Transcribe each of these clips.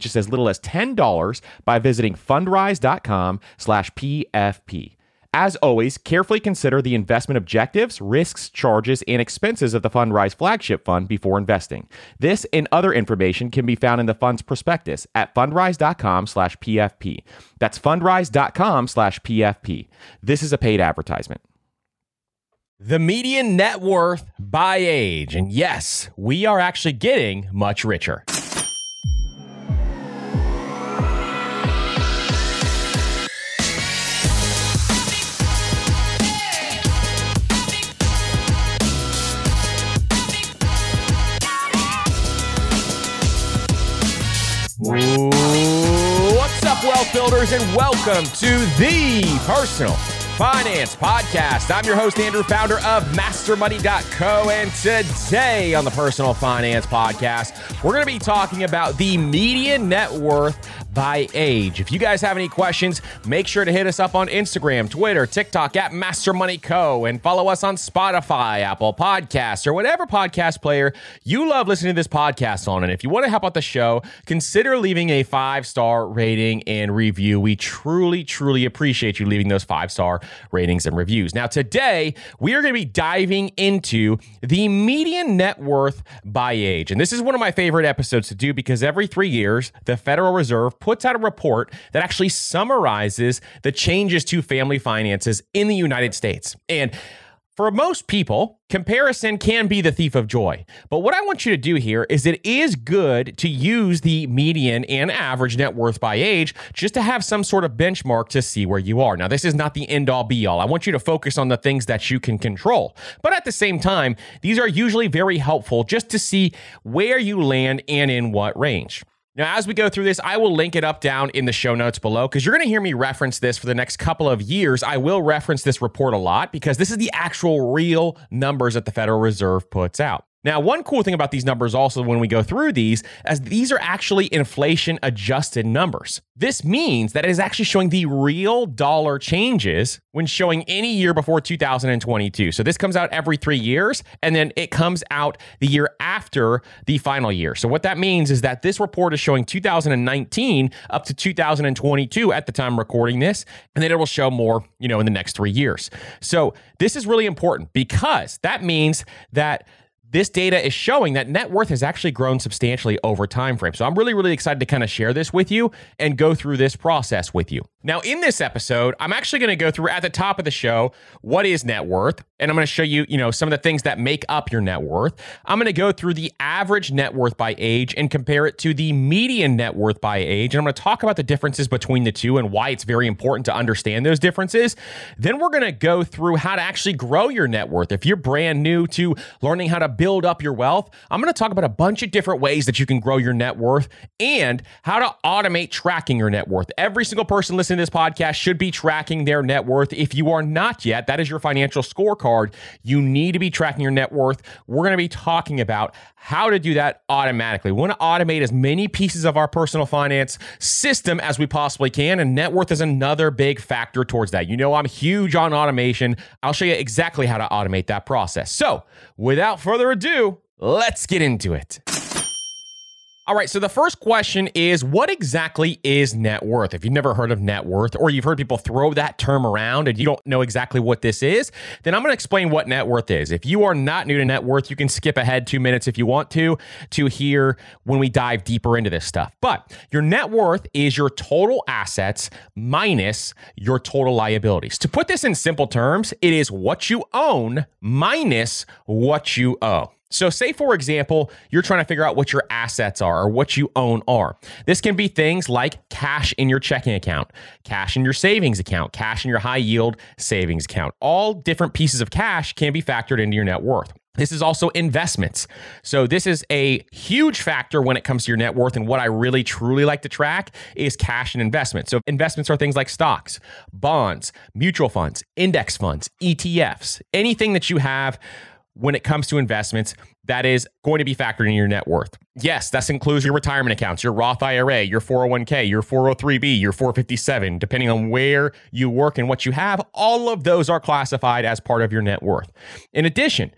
just as little as $10 by visiting fundrise.com slash PFP. As always, carefully consider the investment objectives, risks, charges, and expenses of the Fundrise flagship fund before investing. This and other information can be found in the fund's prospectus at fundrise.com slash PFP. That's fundrise.com slash PFP. This is a paid advertisement. The median net worth by age. And yes, we are actually getting much richer. What's up, wealth builders, and welcome to the Personal Finance Podcast. I'm your host, Andrew, founder of MasterMoney.co. And today on the Personal Finance Podcast, we're going to be talking about the median net worth by age. If you guys have any questions, make sure to hit us up on Instagram, Twitter, TikTok at Master Money Co. and follow us on Spotify, Apple Podcasts, or whatever podcast player you love listening to this podcast on. And if you want to help out the show, consider leaving a five star rating and review. We truly, truly appreciate you leaving those five star ratings and reviews. Now, today we are going to be diving into the median net worth by age. And this is one of my favorite episodes to do because every three years, the Federal Reserve puts out a report that actually summarizes the changes to family finances in the United States. And for most people, comparison can be the thief of joy. But what I want you to do here is it is good to use the median and average net worth by age just to have some sort of benchmark to see where you are. Now, this is not the end all be all. I want you to focus on the things that you can control. But at the same time, these are usually very helpful just to see where you land and in what range. Now, as we go through this, I will link it up down in the show notes below because you're going to hear me reference this for the next couple of years. I will reference this report a lot because this is the actual real numbers that the Federal Reserve puts out. Now, one cool thing about these numbers also when we go through these, as these are actually inflation adjusted numbers. This means that it is actually showing the real dollar changes when showing any year before 2022. So this comes out every three years, and then it comes out the year after the final year. So what that means is that this report is showing 2019 up to 2022 at the time recording this, and then it will show more, you know, in the next three years. So this is really important because that means that this data is showing that net worth has actually grown substantially over time frame. So I'm really, really excited to kind of share this with you and go through this process with you. Now, in this episode, I'm actually going to go through at the top of the show what is net worth, and I'm going to show you, you know, some of the things that make up your net worth. I'm going to go through the average net worth by age and compare it to the median net worth by age, and I'm going to talk about the differences between the two and why it's very important to understand those differences. Then we're going to go through how to actually grow your net worth. If you're brand new to learning how to build up your wealth, I'm going to talk about a bunch of different ways that you can grow your net worth and how to automate tracking your net worth. Every single person listening to this podcast should be tracking their net worth. If you are not yet, that is your financial scorecard. You need to be tracking your net worth. We're going to be talking about how to do that automatically. We want to automate as many pieces of our personal finance system as we possibly can, and net worth is another big factor towards that. You know, I'm huge on automation. I'll show you exactly how to automate that process. So, without further ado, let's get into it. All right, so the first question is what exactly is net worth? If you've never heard of net worth or you've heard people throw that term around and you don't know exactly what this is, then I'm going to explain what net worth is. If you are not new to net worth, you can skip ahead 2 minutes if you want to to hear when we dive deeper into this stuff. But your net worth is your total assets minus your total liabilities. To put this in simple terms, it is what you own minus what you owe. So, say for example, you're trying to figure out what your assets are or what you own are. This can be things like cash in your checking account, cash in your savings account, cash in your high yield savings account. All different pieces of cash can be factored into your net worth. This is also investments. So, this is a huge factor when it comes to your net worth. And what I really truly like to track is cash and investments. So, investments are things like stocks, bonds, mutual funds, index funds, ETFs, anything that you have when it comes to investments that is going to be factored in your net worth. Yes, that includes your retirement accounts, your Roth IRA, your 401k, your 403b, your 457, depending on where you work and what you have. All of those are classified as part of your net worth. In addition,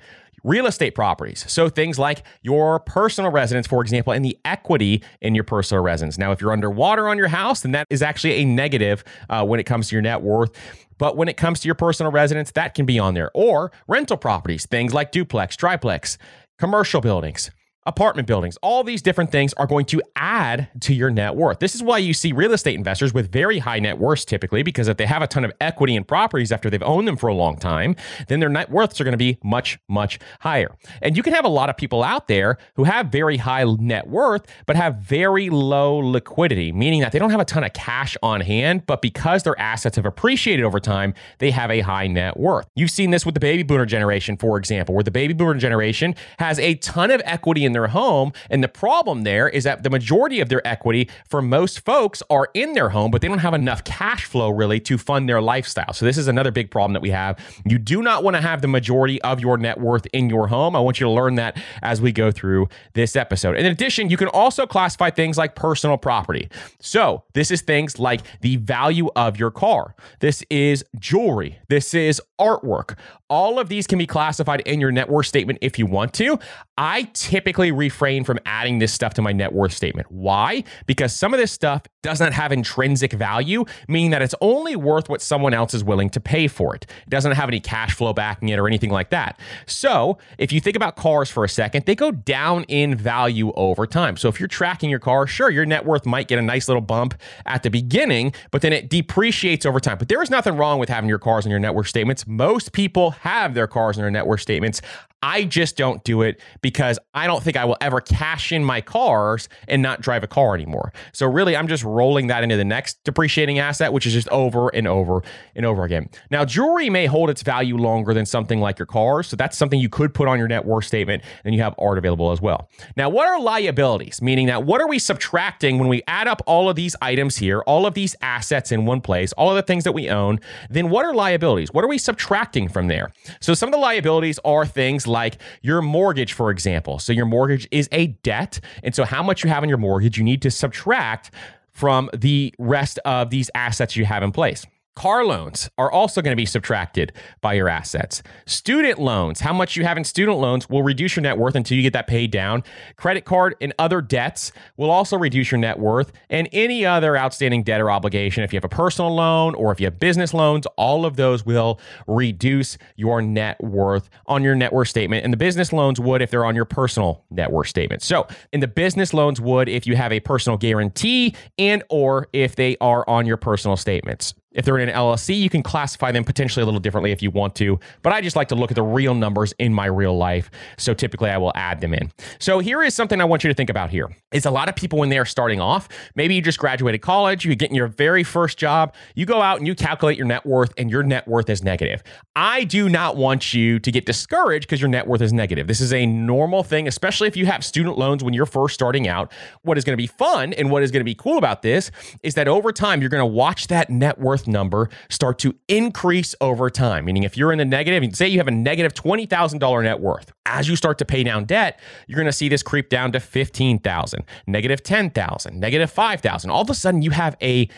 real estate properties. So things like your personal residence, for example, and the equity in your personal residence. Now, if you're underwater on your house, then that is actually a negative uh, when it comes to your net worth. But when it comes to your personal residence, that can be on there. Or rental properties, things like duplex, triplex, commercial buildings apartment buildings, all these different things are going to add to your net worth. This is why you see real estate investors with very high net worths typically, because if they have a ton of equity in properties after they've owned them for a long time, then their net worths are going to be much, much higher. And you can have a lot of people out there who have very high net worth, but have very low liquidity, meaning that they don't have a ton of cash on hand, but because their assets have appreciated over time, they have a high net worth. You've seen this with the baby boomer generation, for example, where the baby boomer generation has a ton of equity in in their home. And the problem there is that the majority of their equity for most folks are in their home, but they don't have enough cash flow really to fund their lifestyle. So this is another big problem that we have. You do not want to have the majority of your net worth in your home. I want you to learn that as we go through this episode. In addition, you can also classify things like personal property. So this is things like the value of your car. This is jewelry. This is artwork. All of these can be classified in your net worth statement if you want to. I typically refrain from adding this stuff to my net worth statement. Why? Because some of this stuff does not have intrinsic value, meaning that it's only worth what someone else is willing to pay for it. It doesn't have any cash flow backing it or anything like that. So, if you think about cars for a second, they go down in value over time. So, if you're tracking your car, sure, your net worth might get a nice little bump at the beginning, but then it depreciates over time. But there is nothing wrong with having your cars in your net worth statements. Most people have their cars in their net worth statements. I just don't do it because I don't think I will ever cash in my cars and not drive a car anymore. So really, I'm just rolling that into the next depreciating asset, which is just over and over and over again. Now, jewelry may hold its value longer than something like your cars. So that's something you could put on your net worth statement. And you have art available as well. Now, what are liabilities? Meaning that what are we subtracting when we add up all of these items here, all of these assets in one place, all of the things that we own? Then what are liabilities? What are we subtracting from there? So some of the liabilities are things like your mortgage, for example. So your mortgage is a debt. And so how much you have on your mortgage, you need to subtract from the rest of these assets you have in place. Car loans are also going to be subtracted by your assets. Student loans, how much you have in student loans will reduce your net worth until you get that paid down. Credit card and other debts will also reduce your net worth. And any other outstanding debt or obligation, if you have a personal loan or if you have business loans, all of those will reduce your net worth on your net worth statement. And the business loans would if they're on your personal net worth statement. So, in the business loans would if you have a personal guarantee and or if they are on your personal statements. If they're in an LLC, you can classify them potentially a little differently if you want to, but I just like to look at the real numbers in my real life. So typically I will add them in. So here is something I want you to think about here. Is a lot of people when they are starting off, maybe you just graduated college, you get in your very first job, you go out and you calculate your net worth and your net worth is negative. I do not want you to get discouraged because your net worth is negative. This is a normal thing, especially if you have student loans when you're first starting out. What is going to be fun and what is going to be cool about this is that over time you're going to watch that net worth worth number start to increase over time. Meaning, if you're in the negative, say you have a negative $20,000 net worth, as you start to pay down debt, you're going to see this creep down to 15,000, negative 10,000, negative 5,000. All of a sudden, you have a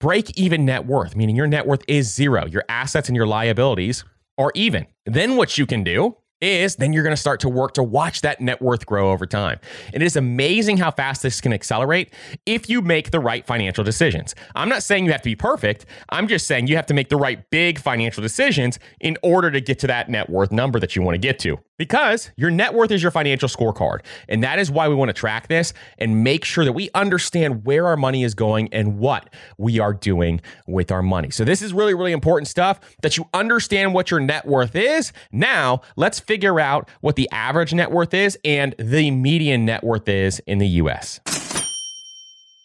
break even net worth, meaning your net worth is zero. Your assets and your liabilities are even. Then what you can do is then you're going to start to work to watch that net worth grow over time. It is amazing how fast this can accelerate if you make the right financial decisions. I'm not saying you have to be perfect. I'm just saying you have to make the right big financial decisions in order to get to that net worth number that you want to get to because your net worth is your financial scorecard. And that is why we want to track this and make sure that we understand where our money is going and what we are doing with our money. So, this is really, really important stuff that you understand what your net worth is. Now, let's figure out what the average net worth is and the median net worth is in the US.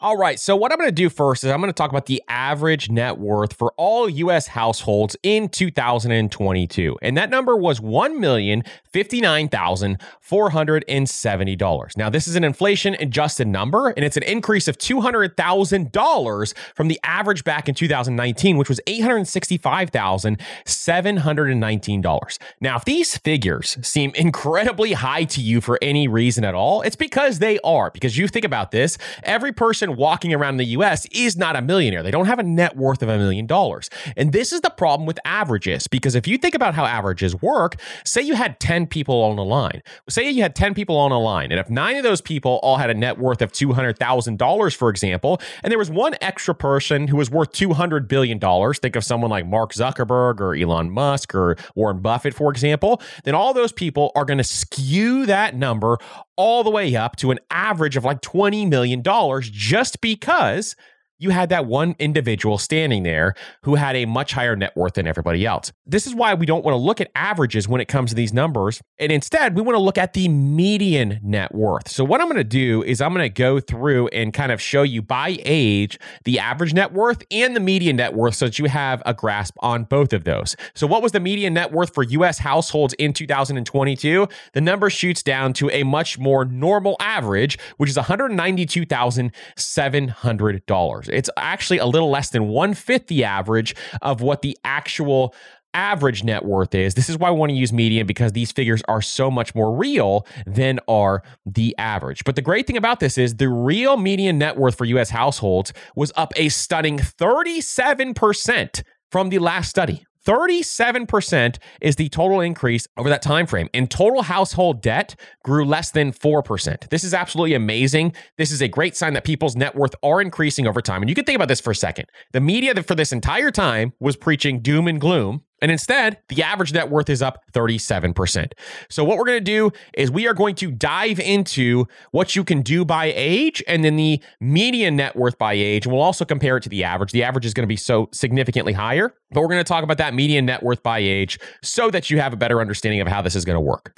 All right. So, what I'm going to do first is I'm going to talk about the average net worth for all US households in 2022. And that number was $1,059,470. Now, this is an inflation adjusted number, and it's an increase of $200,000 from the average back in 2019, which was $865,719. Now, if these figures seem incredibly high to you for any reason at all, it's because they are. Because you think about this, every person walking around in the US is not a millionaire. They don't have a net worth of a million dollars. And this is the problem with averages because if you think about how averages work, say you had 10 people on a line. Say you had 10 people on a line, and if nine of those people all had a net worth of $200,000, for example, and there was one extra person who was worth $200 billion, think of someone like Mark Zuckerberg or Elon Musk or Warren Buffett, for example, then all those people are going to skew that number all the way up to an average of like $20 million just because you had that one individual standing there who had a much higher net worth than everybody else. This is why we don't want to look at averages when it comes to these numbers. And instead, we want to look at the median net worth. So, what I'm going to do is I'm going to go through and kind of show you by age the average net worth and the median net worth so that you have a grasp on both of those. So, what was the median net worth for US households in 2022? The number shoots down to a much more normal average, which is $192,700. It's actually a little less than one fifth the average of what the actual average net worth is. This is why we want to use median because these figures are so much more real than are the average. But the great thing about this is the real median net worth for US households was up a stunning 37% from the last study. 37% is the total increase over that time frame and total household debt grew less than 4%. This is absolutely amazing. This is a great sign that people's net worth are increasing over time. And you can think about this for a second. The media for this entire time was preaching doom and gloom and instead, the average net worth is up 37%. So, what we're going to do is we are going to dive into what you can do by age and then the median net worth by age. And we'll also compare it to the average. The average is going to be so significantly higher, but we're going to talk about that median net worth by age so that you have a better understanding of how this is going to work.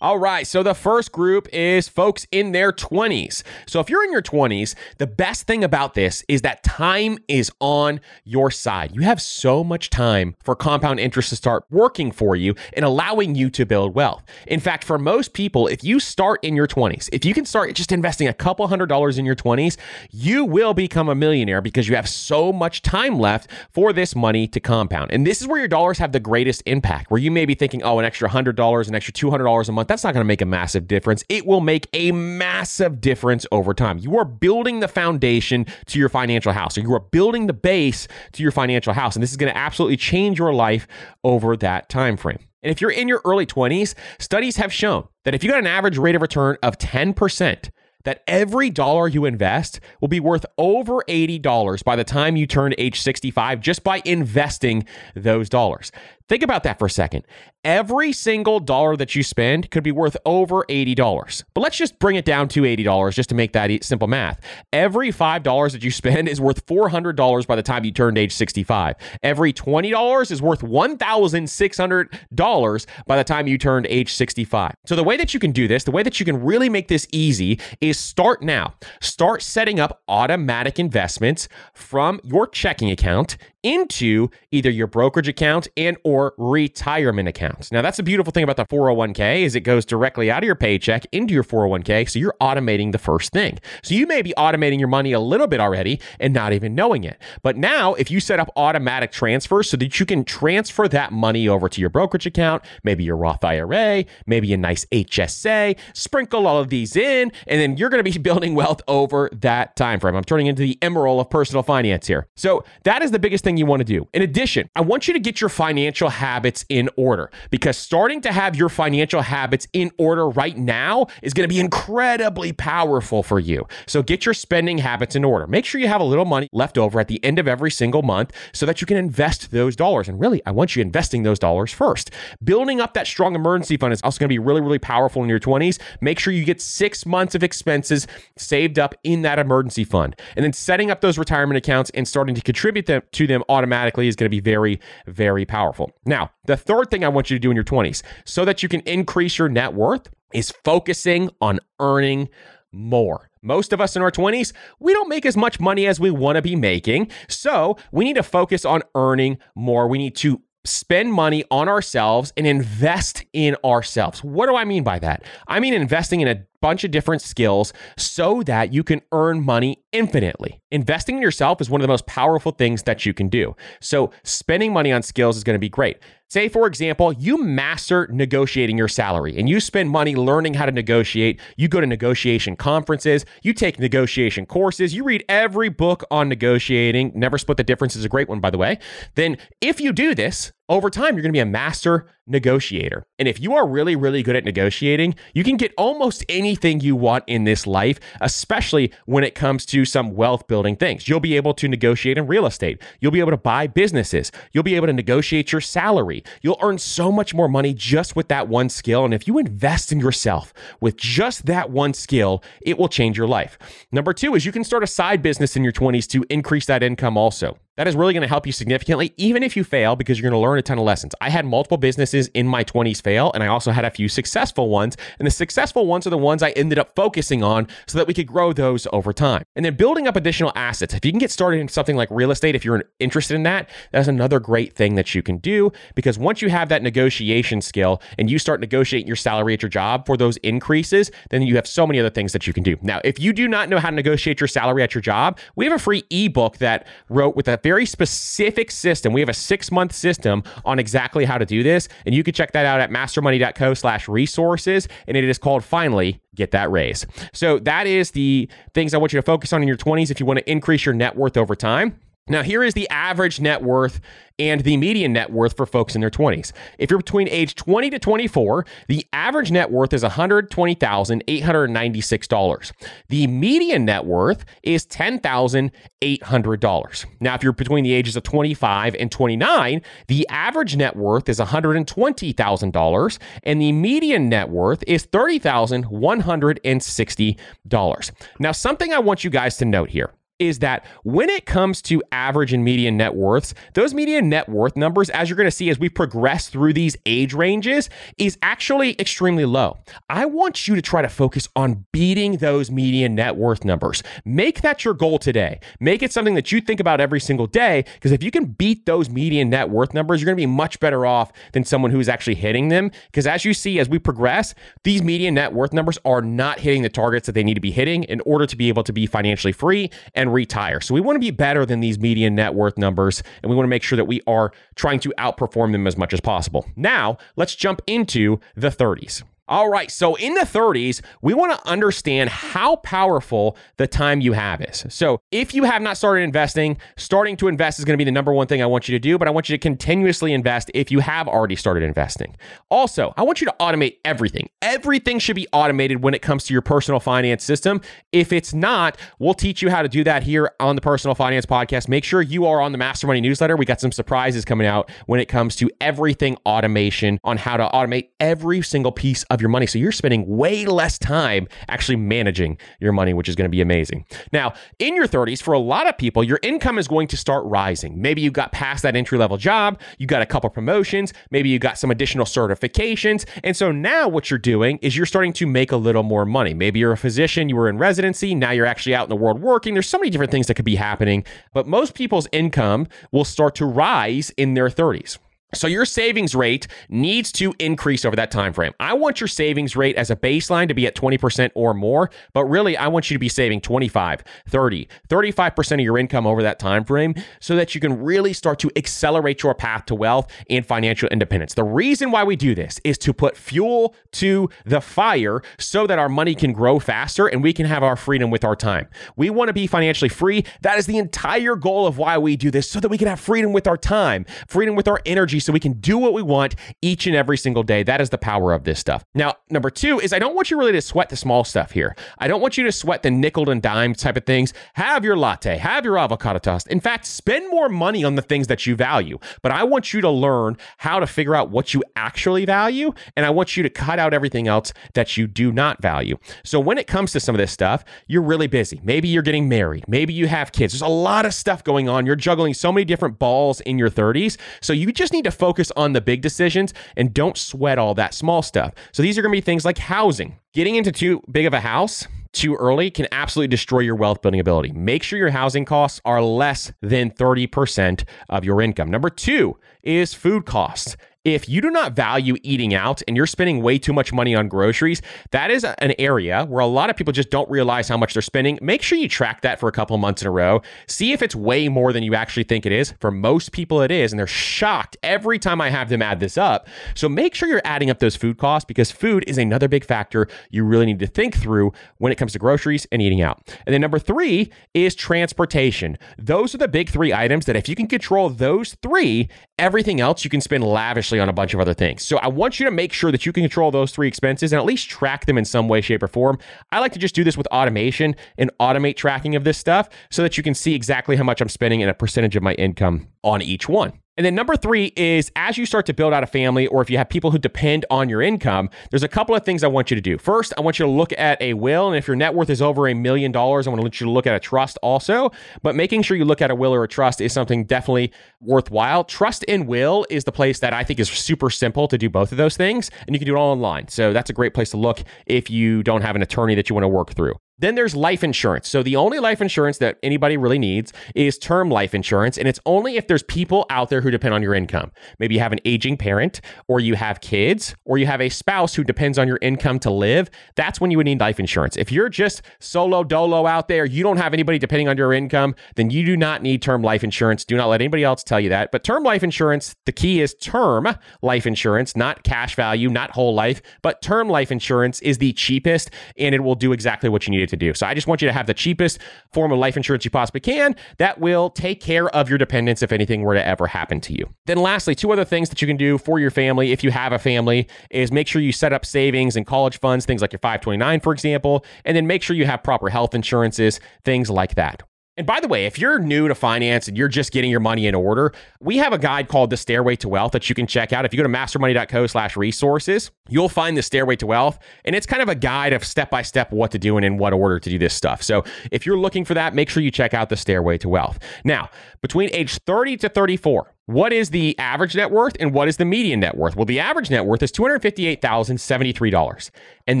All right, so the first group is folks in their 20s. So if you're in your 20s, the best thing about this is that time is on your side. You have so much time for compound interest to start working for you and allowing you to build wealth. In fact, for most people, if you start in your 20s, if you can start just investing a couple hundred dollars in your 20s, you will become a millionaire because you have so much time left for this money to compound. And this is where your dollars have the greatest impact, where you may be thinking, oh, an extra $100, an extra $200 a month that's not going to make a massive difference. It will make a massive difference over time. You are building the foundation to your financial house, or you are building the base to your financial house, and this is going to absolutely change your life over that time frame. And if you're in your early 20s, studies have shown that if you got an average rate of return of 10%, that every dollar you invest will be worth over $80 by the time you turn age 65 just by investing those dollars. Think about that for a second. Every single dollar that you spend could be worth over $80. But let's just bring it down to $80 just to make that simple math. Every $5 that you spend is worth $400 by the time you turned age 65. Every $20 is worth $1,600 by the time you turned age 65. So the way that you can do this, the way that you can really make this easy is start now. Start setting up automatic investments from your checking account into either your brokerage account and or retirement accounts. Now that's the beautiful thing about the 401k is it goes directly out of your paycheck into your 401k so you're automating the first thing. So you may be automating your money a little bit already and not even knowing it. But now if you set up automatic transfers so that you can transfer that money over to your brokerage account, maybe your Roth IRA, maybe a nice HSA, sprinkle all of these in and then you're going to be building wealth over that time frame. I'm turning into the Emeril of personal finance here. So that is the biggest thing you want to do. In addition, I want you to get your financial habits in order because starting to have your financial habits in order right now is going to be incredibly powerful for you. So get your spending habits in order. Make sure you have a little money left over at the end of every single month so that you can invest those dollars. And really, I want you investing those dollars first. Building up that strong emergency fund is also going to be really, really powerful in your 20s. Make sure you get six months of expenses saved up in that emergency fund. And then setting up those retirement accounts and starting to contribute them to them automatically is going to be very, very powerful. Now, the third thing I want you to do in your 20s so that you can increase your net worth is focusing on earning more. Most of us in our 20s, we don't make as much money as we want to be making. So we need to focus on earning more. We need to spend money on ourselves and invest in ourselves. What do I mean by that? I mean investing in a bunch of different skills so that you can earn money infinitely. Investing in yourself is one of the most powerful things that you can do. So, spending money on skills is going to be great. Say, for example, you master negotiating your salary and you spend money learning how to negotiate. You go to negotiation conferences, you take negotiation courses, you read every book on negotiating. Never Split the Difference is a great one, by the way. Then, if you do this, over time, you're going to be a master negotiator. And if you are really, really good at negotiating, you can get almost anything you want in this life, especially when it comes to some wealth building things. You'll be able to negotiate in real estate. You'll be able to buy businesses. You'll be able to negotiate your salary. You'll earn so much more money just with that one skill. And if you invest in yourself with just that one skill, it will change your life. Number two is you can start a side business in your 20s to increase that income also. That is really going to help you significantly, even if you fail, because you're going to learn a ton of lessons. I had multiple businesses in my 20s fail, and I also had a few successful ones. And the successful ones are the ones I ended up focusing on so that we could grow those over time. And then building up additional assets. If you can get started in something like real estate, if you're interested in that, that's another great thing that you can do because once you have that negotiation skill and you start negotiating your salary at your job for those increases, then you have so many other things that you can do. Now, if you do not know how to negotiate your salary at your job, we have a free ebook that wrote with a very specific system. We have a six month system on exactly how to do this. And you can check that out at mastermoney.co slash resources. And it is called Finally Get That Raise. So that is the things I want you to focus on in your 20s if you want to increase your net worth over time. Now, here is the average net worth and the median net worth for folks in their 20s. If you're between age 20 to 24, the average net worth is $120,896. The median net worth is $10,800. Now, if you're between the ages of 25 and 29, the average net worth is $120,000 and the median net worth is $30,160. Now, something I want you guys to note here is that when it comes to average and median net worths, those median net worth numbers, as you're going to see as we progress through these age ranges, is actually extremely low. I want you to try to focus on beating those median net worth numbers. Make that your goal today. Make it something that you think about every single day, because if you can beat those median net worth numbers, you're going to be much better off than someone who's actually hitting them. Because as you see, as we progress, these median net worth numbers are not hitting the targets that they need to be hitting in order to be able to be financially free and and retire. So we want to be better than these median net worth numbers, and we want to make sure that we are trying to outperform them as much as possible. Now, let's jump into the 30s. All right, so in the 30s, we want to understand how powerful the time you have is. So, if you have not started investing, starting to invest is going to be the number one thing I want you to do, but I want you to continuously invest if you have already started investing. Also, I want you to automate everything. Everything should be automated when it comes to your personal finance system. If it's not, we'll teach you how to do that here on the Personal Finance Podcast. Make sure you are on the Master Money newsletter. We got some surprises coming out when it comes to everything automation on how to automate every single piece of your money. So you're spending way less time actually managing your money, which is going to be amazing. Now, in your 30s, for a lot of people, your income is going to start rising. Maybe you got past that entry level job, you got a couple promotions, maybe you got some additional certifications. And so now what you're doing is you're starting to make a little more money. Maybe you're a physician, you were in residency, now you're actually out in the world working. There's so many different things that could be happening, but most people's income will start to rise in their 30s. So your savings rate needs to increase over that time frame. I want your savings rate as a baseline to be at 20% or more, but really I want you to be saving 25, 30, 35% of your income over that time frame so that you can really start to accelerate your path to wealth and financial independence. The reason why we do this is to put fuel to the fire so that our money can grow faster and we can have our freedom with our time. We want to be financially free. That is the entire goal of why we do this so that we can have freedom with our time, freedom with our energy so we can do what we want each and every single day. That is the power of this stuff. Now, number two is I don't want you really to sweat the small stuff here. I don't want you to sweat the nickel and dime type of things. Have your latte, have your avocado toast. In fact, spend more money on the things that you value. But I want you to learn how to figure out what you actually value. And I want you to cut out everything else that you do not value. So when it comes to some of this stuff, you're really busy. Maybe you're getting married. Maybe you have kids. There's a lot of stuff going on. You're juggling so many different balls in your 30s. So you just need to focus on the big decisions and don't sweat all that small stuff. So these are going to be things like housing. Getting into too big of a house too early can absolutely destroy your wealth building ability. Make sure your housing costs are less than 30% of your income. Number two is food costs. If you do not value eating out and you're spending way too much money on groceries, that is an area where a lot of people just don't realize how much they're spending. Make sure you track that for a couple months in a row. See if it's way more than you actually think it is. For most people, it is. And they're shocked every time I have them add this up. So make sure you're adding up those food costs because food is another big factor you really need to think through when it comes to groceries and eating out. And then number three is transportation. Those are the big three items that if you can control those three, everything else you can spend lavishly on a bunch of other things. So I want you to make sure that you can control those three expenses and at least track them in some way, shape, or form. I like to just do this with automation and automate tracking of this stuff so that you can see exactly how much I'm spending and a percentage of my income on each one. And then number three is as you start to build out a family, or if you have people who depend on your income, there's a couple of things I want you to do. First, I want you to look at a will. And if your net worth is over a million dollars, I want to let you look at a trust also. But making sure you look at a will or a trust is something definitely worthwhile. Trust and will is the place that I think is super simple to do both of those things. And you can do it all online. So that's a great place to look if you don't have an attorney that you want to work through. Then there's life insurance. So the only life insurance that anybody really needs is term life insurance. And it's only if there's people out there who depend on your income. Maybe you have an aging parent, or you have kids, or you have a spouse who depends on your income to live. That's when you would need life insurance. If you're just solo dolo out there, you don't have anybody depending on your income, then you do not need term life insurance. Do not let anybody else tell you that. But term life insurance, the key is term life insurance, not cash value, not whole life, but term life insurance is the cheapest and it will do exactly what you need to do. So I just want you to have the cheapest form of life insurance you possibly can that will take care of your dependents if anything were to ever happen to you. Then lastly, two other things that you can do for your family if you have a family is make sure you set up savings and college funds, things like your 529 for example, and then make sure you have proper health insurances, things like that. And by the way, if you're new to finance and you're just getting your money in order, we have a guide called The Stairway to Wealth that you can check out. If you go to mastermoney.co slash resources, you'll find the Stairway to Wealth. And it's kind of a guide of step by step what to do and in what order to do this stuff. So if you're looking for that, make sure you check out The Stairway to Wealth. Now, between age 30 to 34, what is the average net worth and what is the median net worth? Well, the average net worth is $258,073 and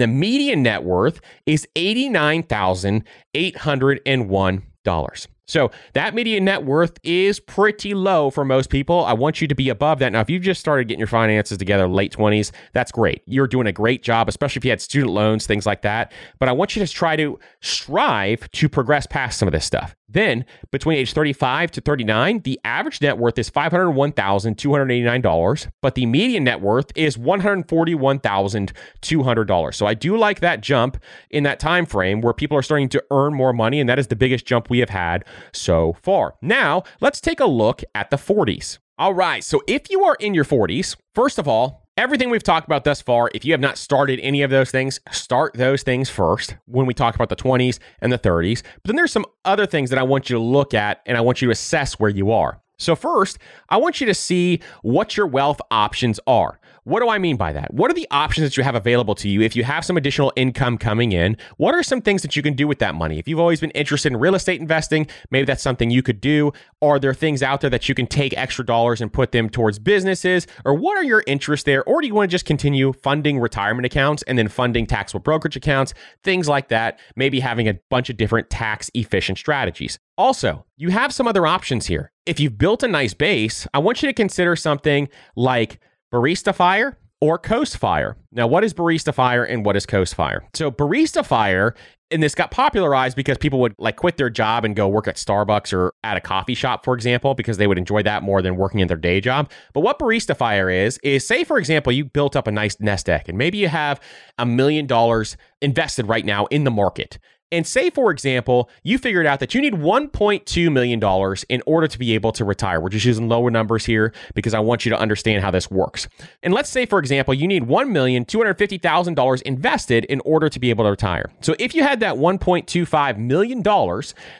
the median net worth is $89,801 dollars. So that median net worth is pretty low for most people. I want you to be above that. Now, if you've just started getting your finances together late 20s, that's great. You're doing a great job, especially if you had student loans, things like that. But I want you to try to strive to progress past some of this stuff. Then, between age 35 to 39, the average net worth is $501,289, but the median net worth is $141,200. So I do like that jump in that time frame where people are starting to earn more money, and that is the biggest jump we have had so far. Now, let's take a look at the 40s. All right, so if you are in your 40s, first of all, Everything we've talked about thus far, if you have not started any of those things, start those things first when we talk about the 20s and the 30s. But then there's some other things that I want you to look at and I want you to assess where you are. So, first, I want you to see what your wealth options are. What do I mean by that? What are the options that you have available to you if you have some additional income coming in? What are some things that you can do with that money? If you've always been interested in real estate investing, maybe that's something you could do. Are there things out there that you can take extra dollars and put them towards businesses? Or what are your interests there? Or do you want to just continue funding retirement accounts and then funding taxable brokerage accounts, things like that? Maybe having a bunch of different tax efficient strategies. Also, you have some other options here. If you've built a nice base, I want you to consider something like Barista Fire or Coast Fire. Now, what is Barista Fire and what is Coast Fire? So, Barista Fire, and this got popularized because people would like quit their job and go work at Starbucks or at a coffee shop, for example, because they would enjoy that more than working in their day job. But what Barista Fire is, is say, for example, you built up a nice nest egg and maybe you have a million dollars invested right now in the market and say, for example, you figured out that you need $1.2 million in order to be able to retire. We're just using lower numbers here because I want you to understand how this works. And let's say, for example, you need $1,250,000 invested in order to be able to retire. So if you had that $1.25 million,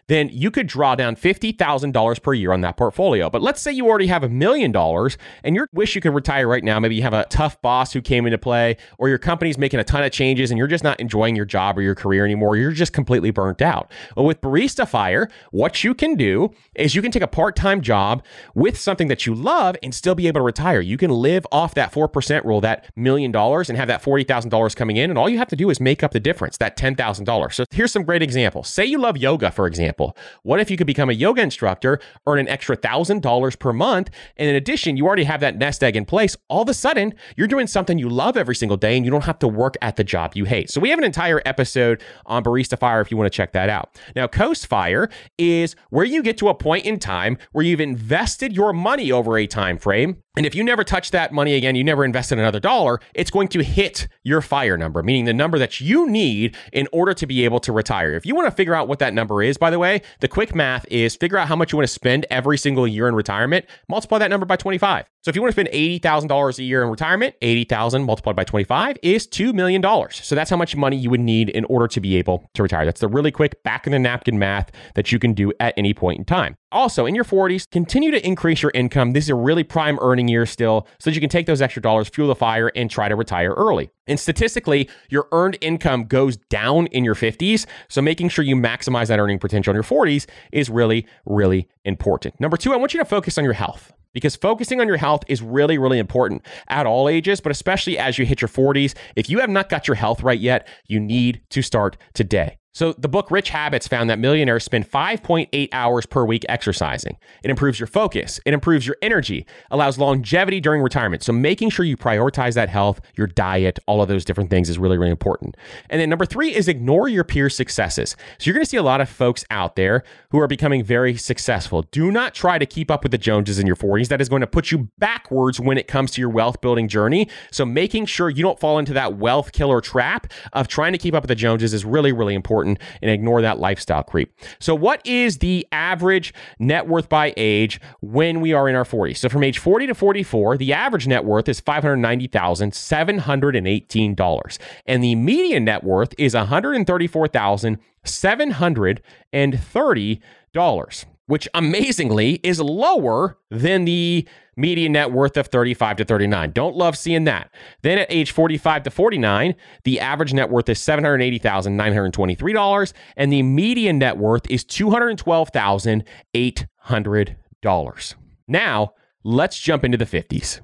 then you could draw down $50,000 per year on that portfolio. But let's say you already have a million dollars and you wish you could retire right now. Maybe you have a tough boss who came into play, or your company's making a ton of changes and you're just not enjoying your job or your career anymore. You're just completely burnt out. Well, with Barista Fire, what you can do is you can take a part time job with something that you love and still be able to retire. You can live off that 4% rule, that million dollars, and have that $40,000 coming in. And all you have to do is make up the difference, that $10,000. So here's some great examples. Say you love yoga, for example. What if you could become a yoga instructor, earn an extra $1,000 per month? And in addition, you already have that nest egg in place. All of a sudden, you're doing something you love every single day and you don't have to work at the job you hate. So we have an entire episode on Barista Fire Fire if you want to check that out. Now, Coast Fire is where you get to a point in time where you've invested your money over a time frame and if you never touch that money again, you never invested another dollar, it's going to hit your fire number, meaning the number that you need in order to be able to retire. If you want to figure out what that number is, by the way, the quick math is figure out how much you want to spend every single year in retirement, multiply that number by 25. So if you want to spend $80,000 a year in retirement, 80,000 multiplied by 25 is $2 million. So that's how much money you would need in order to be able to retire. That's the really quick back in the napkin math that you can do at any point in time. Also, in your 40s, continue to increase your income. This is a really prime earning year still, so that you can take those extra dollars, fuel the fire, and try to retire early. And statistically, your earned income goes down in your 50s. So making sure you maximize that earning potential in your 40s is really, really important. Number two, I want you to focus on your health because focusing on your health is really, really important at all ages, but especially as you hit your 40s. If you have not got your health right yet, you need to start today. So, the book Rich Habits found that millionaires spend 5.8 hours per week exercising. It improves your focus, it improves your energy, allows longevity during retirement. So, making sure you prioritize that health, your diet, all of those different things is really, really important. And then number three is ignore your peers' successes. So, you're going to see a lot of folks out there who are becoming very successful. Do not try to keep up with the Joneses in your 40s. That is going to put you backwards when it comes to your wealth building journey. So, making sure you don't fall into that wealth killer trap of trying to keep up with the Joneses is really, really important and ignore that lifestyle creep. So, what is the average net worth by age when we are in our 40s? So, from age 40 to 44, the average net worth is $590,718. And the median net worth is $134,730 which amazingly is lower than the median net worth of 35 to 39. Don't love seeing that. Then at age 45 to 49, the average net worth is $780,923 and the median net worth is $212,800. Now, let's jump into the 50s.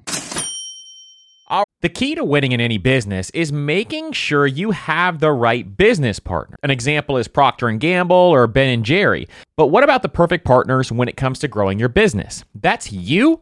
The key to winning in any business is making sure you have the right business partner. An example is Procter & Gamble or Ben and Jerry. But what about the perfect partners when it comes to growing your business? That's you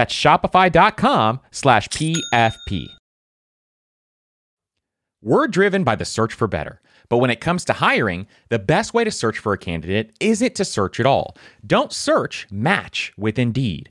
That's shopify.com slash PFP. We're driven by the search for better. But when it comes to hiring, the best way to search for a candidate isn't to search at all. Don't search, match with Indeed.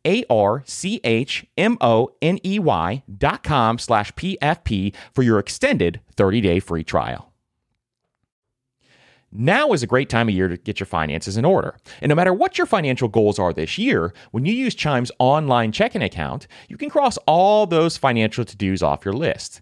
A R C H M O N E Y dot com slash PFP for your extended 30 day free trial. Now is a great time of year to get your finances in order. And no matter what your financial goals are this year, when you use Chime's online checking account, you can cross all those financial to dos off your list.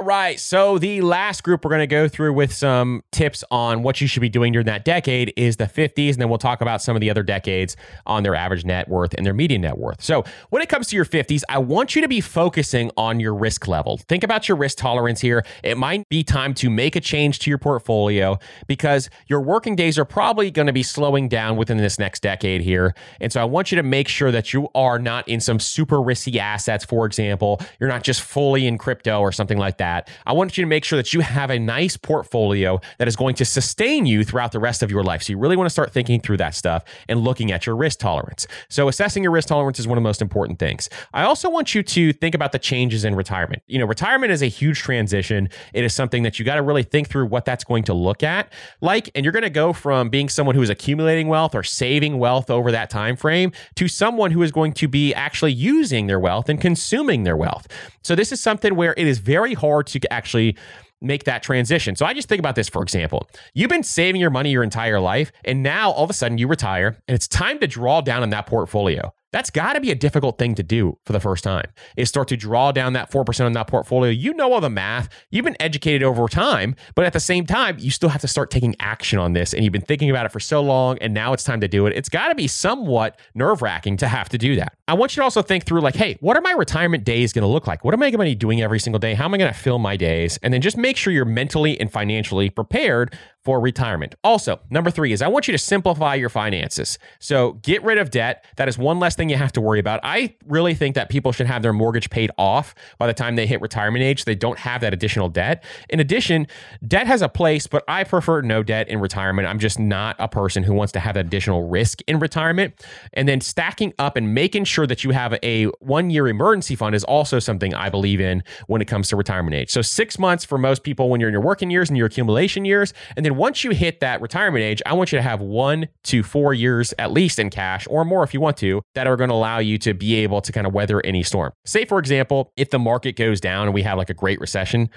Right. So the last group we're going to go through with some tips on what you should be doing during that decade is the 50s. And then we'll talk about some of the other decades on their average net worth and their median net worth. So when it comes to your 50s, I want you to be focusing on your risk level. Think about your risk tolerance here. It might be time to make a change to your portfolio because your working days are probably going to be slowing down within this next decade here. And so I want you to make sure that you are not in some super risky assets, for example. You're not just fully in crypto or something like that that, I want you to make sure that you have a nice portfolio that is going to sustain you throughout the rest of your life. So you really want to start thinking through that stuff and looking at your risk tolerance. So assessing your risk tolerance is one of the most important things. I also want you to think about the changes in retirement. You know, retirement is a huge transition. It is something that you got to really think through what that's going to look at like and you're going to go from being someone who is accumulating wealth or saving wealth over that time frame to someone who is going to be actually using their wealth and consuming their wealth. So this is something where it is very hard to actually make that transition. So I just think about this, for example. You've been saving your money your entire life, and now all of a sudden you retire, and it's time to draw down on that portfolio. That's got to be a difficult thing to do for the first time. Is start to draw down that 4% on that portfolio. You know all the math. You've been educated over time, but at the same time, you still have to start taking action on this. And you've been thinking about it for so long, and now it's time to do it. It's got to be somewhat nerve wracking to have to do that. I want you to also think through like, hey, what are my retirement days going to look like? What am I going to be doing every single day? How am I going to fill my days? And then just make sure you're mentally and financially prepared for retirement. Also, number three is I want you to simplify your finances. So get rid of debt. That is one less thing you have to worry about. I really think that people should have their mortgage paid off by the time they hit retirement age. They don't have that additional debt. In addition, debt has a place, but I prefer no debt in retirement. I'm just not a person who wants to have additional risk in retirement. And then stacking up and making sure that you have a one year emergency fund is also something I believe in when it comes to retirement age. So six months for most people when you're in your working years and your accumulation years. And then once you hit that retirement age, I want you to have one to four years at least in cash or more if you want to that are going to allow you to be able to kind of weather any storm. Say, for example, if the market goes down and we have like a great recession,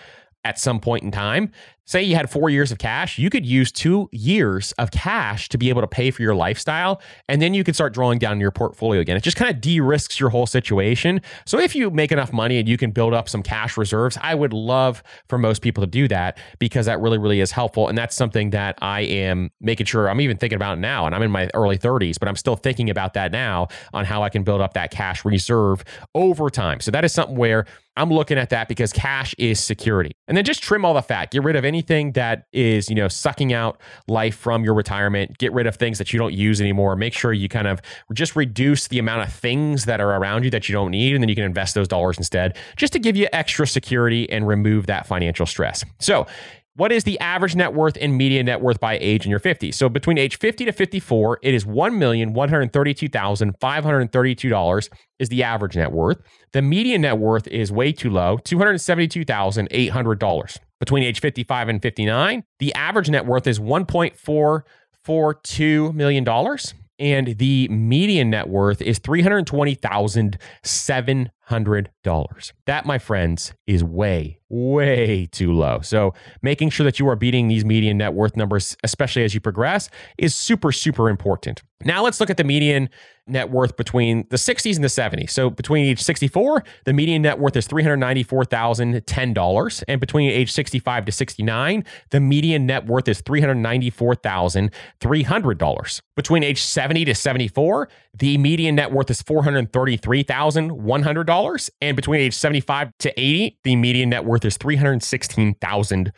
at some point in time, say you had four years of cash, you could use two years of cash to be able to pay for your lifestyle. And then you can start drawing down your portfolio again. It just kind of de risks your whole situation. So if you make enough money and you can build up some cash reserves, I would love for most people to do that because that really, really is helpful. And that's something that I am making sure I'm even thinking about now. And I'm in my early 30s, but I'm still thinking about that now on how I can build up that cash reserve over time. So that is something where I'm looking at that because cash is security. And then just trim all the fat. Get rid of anything that is, you know, sucking out life from your retirement. Get rid of things that you don't use anymore. Make sure you kind of just reduce the amount of things that are around you that you don't need and then you can invest those dollars instead just to give you extra security and remove that financial stress. So, what is the average net worth and median net worth by age in your 50s? So between age 50 to 54, it is $1,132,532 is the average net worth. The median net worth is way too low, $272,800. Between age 55 and 59, the average net worth is $1.442 million and the median net worth is $320,700. That, my friends, is way, way too low. So, making sure that you are beating these median net worth numbers, especially as you progress, is super, super important. Now, let's look at the median net worth between the 60s and the 70s. So between age 64, the median net worth is $394,010. And between age 65 to 69, the median net worth is $394,300. Between age 70 to 74, the median net worth is $433,100. And between age 75 to 80, the median net worth is $316,000.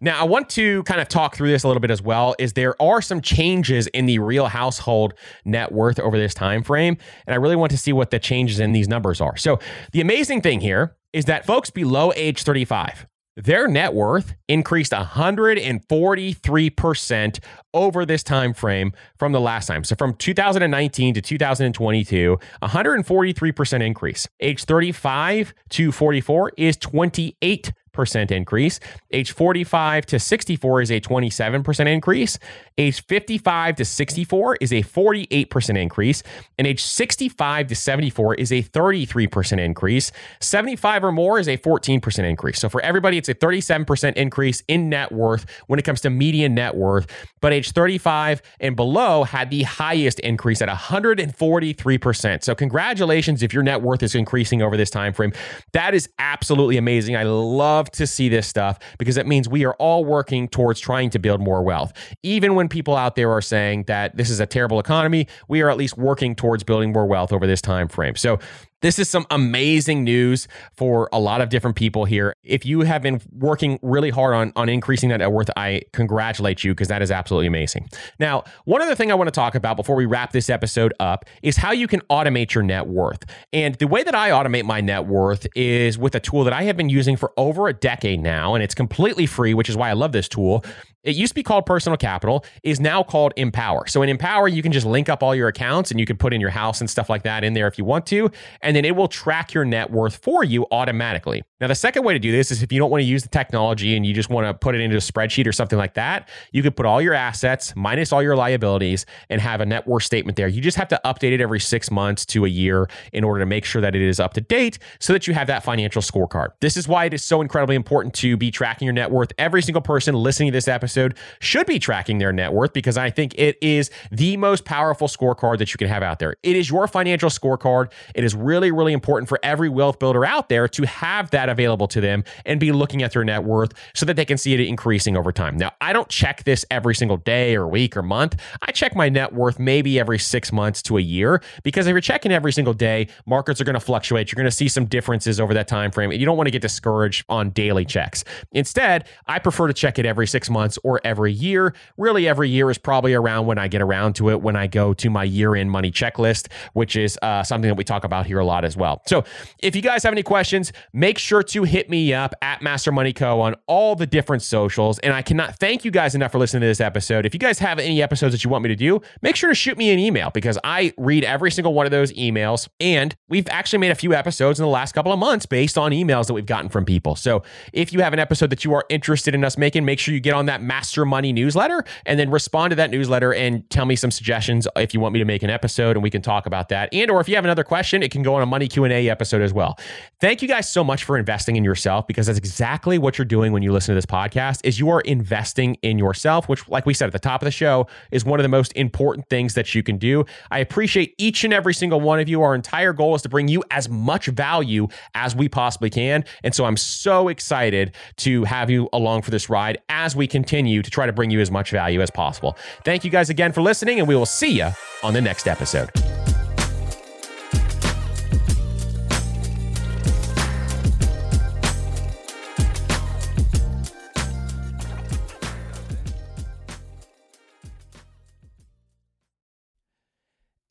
Now, I want to kind of talk through this a little bit as well. Is there are some changes in the real household net worth over this time frame, and I really want to see what the changes in these numbers are. So, the amazing thing here is that folks below age 35 their net worth increased 143% over this time frame from the last time. So from 2019 to 2022, 143% increase. Age 35 to 44 is 28 percent increase. Age 45 to 64 is a 27% increase. Age 55 to 64 is a 48% increase. And age 65 to 74 is a 33% increase. 75 or more is a 14% increase. So for everybody, it's a 37% increase in net worth when it comes to median net worth. But age 35 and below had the highest increase at 143%. So congratulations if your net worth is increasing over this time frame. That is absolutely amazing. I love love to see this stuff because it means we are all working towards trying to build more wealth. Even when people out there are saying that this is a terrible economy, we are at least working towards building more wealth over this time frame. So This is some amazing news for a lot of different people here. If you have been working really hard on, on increasing that net worth, I congratulate you because that is absolutely amazing. Now, one other thing I want to talk about before we wrap this episode up is how you can automate your net worth. And the way that I automate my net worth is with a tool that I have been using for over a decade now, and it's completely free, which is why I love this tool. It used to be called Personal Capital, is now called Empower. So in Empower, you can just link up all your accounts and you can put in your house and stuff like that in there if you want to, and then it will track your net worth for you automatically. Now, the second way to do this is if you don't want to use the technology and you just want to put it into a spreadsheet or something like that, you could put all your assets minus all your liabilities and have a net worth statement there. You just have to update it every six months to a year in order to make sure that it is up to date so that you have that financial scorecard. This is why it is so incredibly important to be tracking your net worth. Every single person listening to this episode should be tracking their net worth because I think it is the most powerful scorecard that you can have out there. It is your financial scorecard. It is really, really important for every wealth builder out there to have that available to them and be looking at their net worth so that they can see it increasing over time. Now, I don't check this every single day or week or month. I check my net worth maybe every six months to a year because if you're checking every single day, markets are going to fluctuate. You're going to see some differences over that time frame. And you don't want to get discouraged on daily checks. Instead, I prefer to check it every six months or every year. Really, every year is probably around when I get around to it when I go to my year end money checklist, which is uh, something that we talk about here a lot as well. So if you guys have any questions, make sure to hit me up at Master Money Co. on all the different socials. And I cannot thank you guys enough for listening to this episode. If you guys have any episodes that you want me to do, make sure to shoot me an email because I read every single one of those emails. And we've actually made a few episodes in the last couple of months based on emails that we've gotten from people. So if you have an episode that you are interested in us making, make sure you get on that Master Money newsletter and then respond to that newsletter and tell me some suggestions if you want me to make an episode and we can talk about that. And or if you have another question, it can go on a money Q&A episode as well. Thank you guys so much for investing in yourself because that's exactly what you're doing when you listen to this podcast is you are investing in yourself, which like we said at the top of the show is one of the most important things that you can do. I appreciate each and every single one of you. Our entire goal is to bring you as much value as we possibly can. And so I'm so excited to have you along for this ride as we continue to try to bring you as much value as possible. Thank you guys again for listening, and we will see you on the next episode.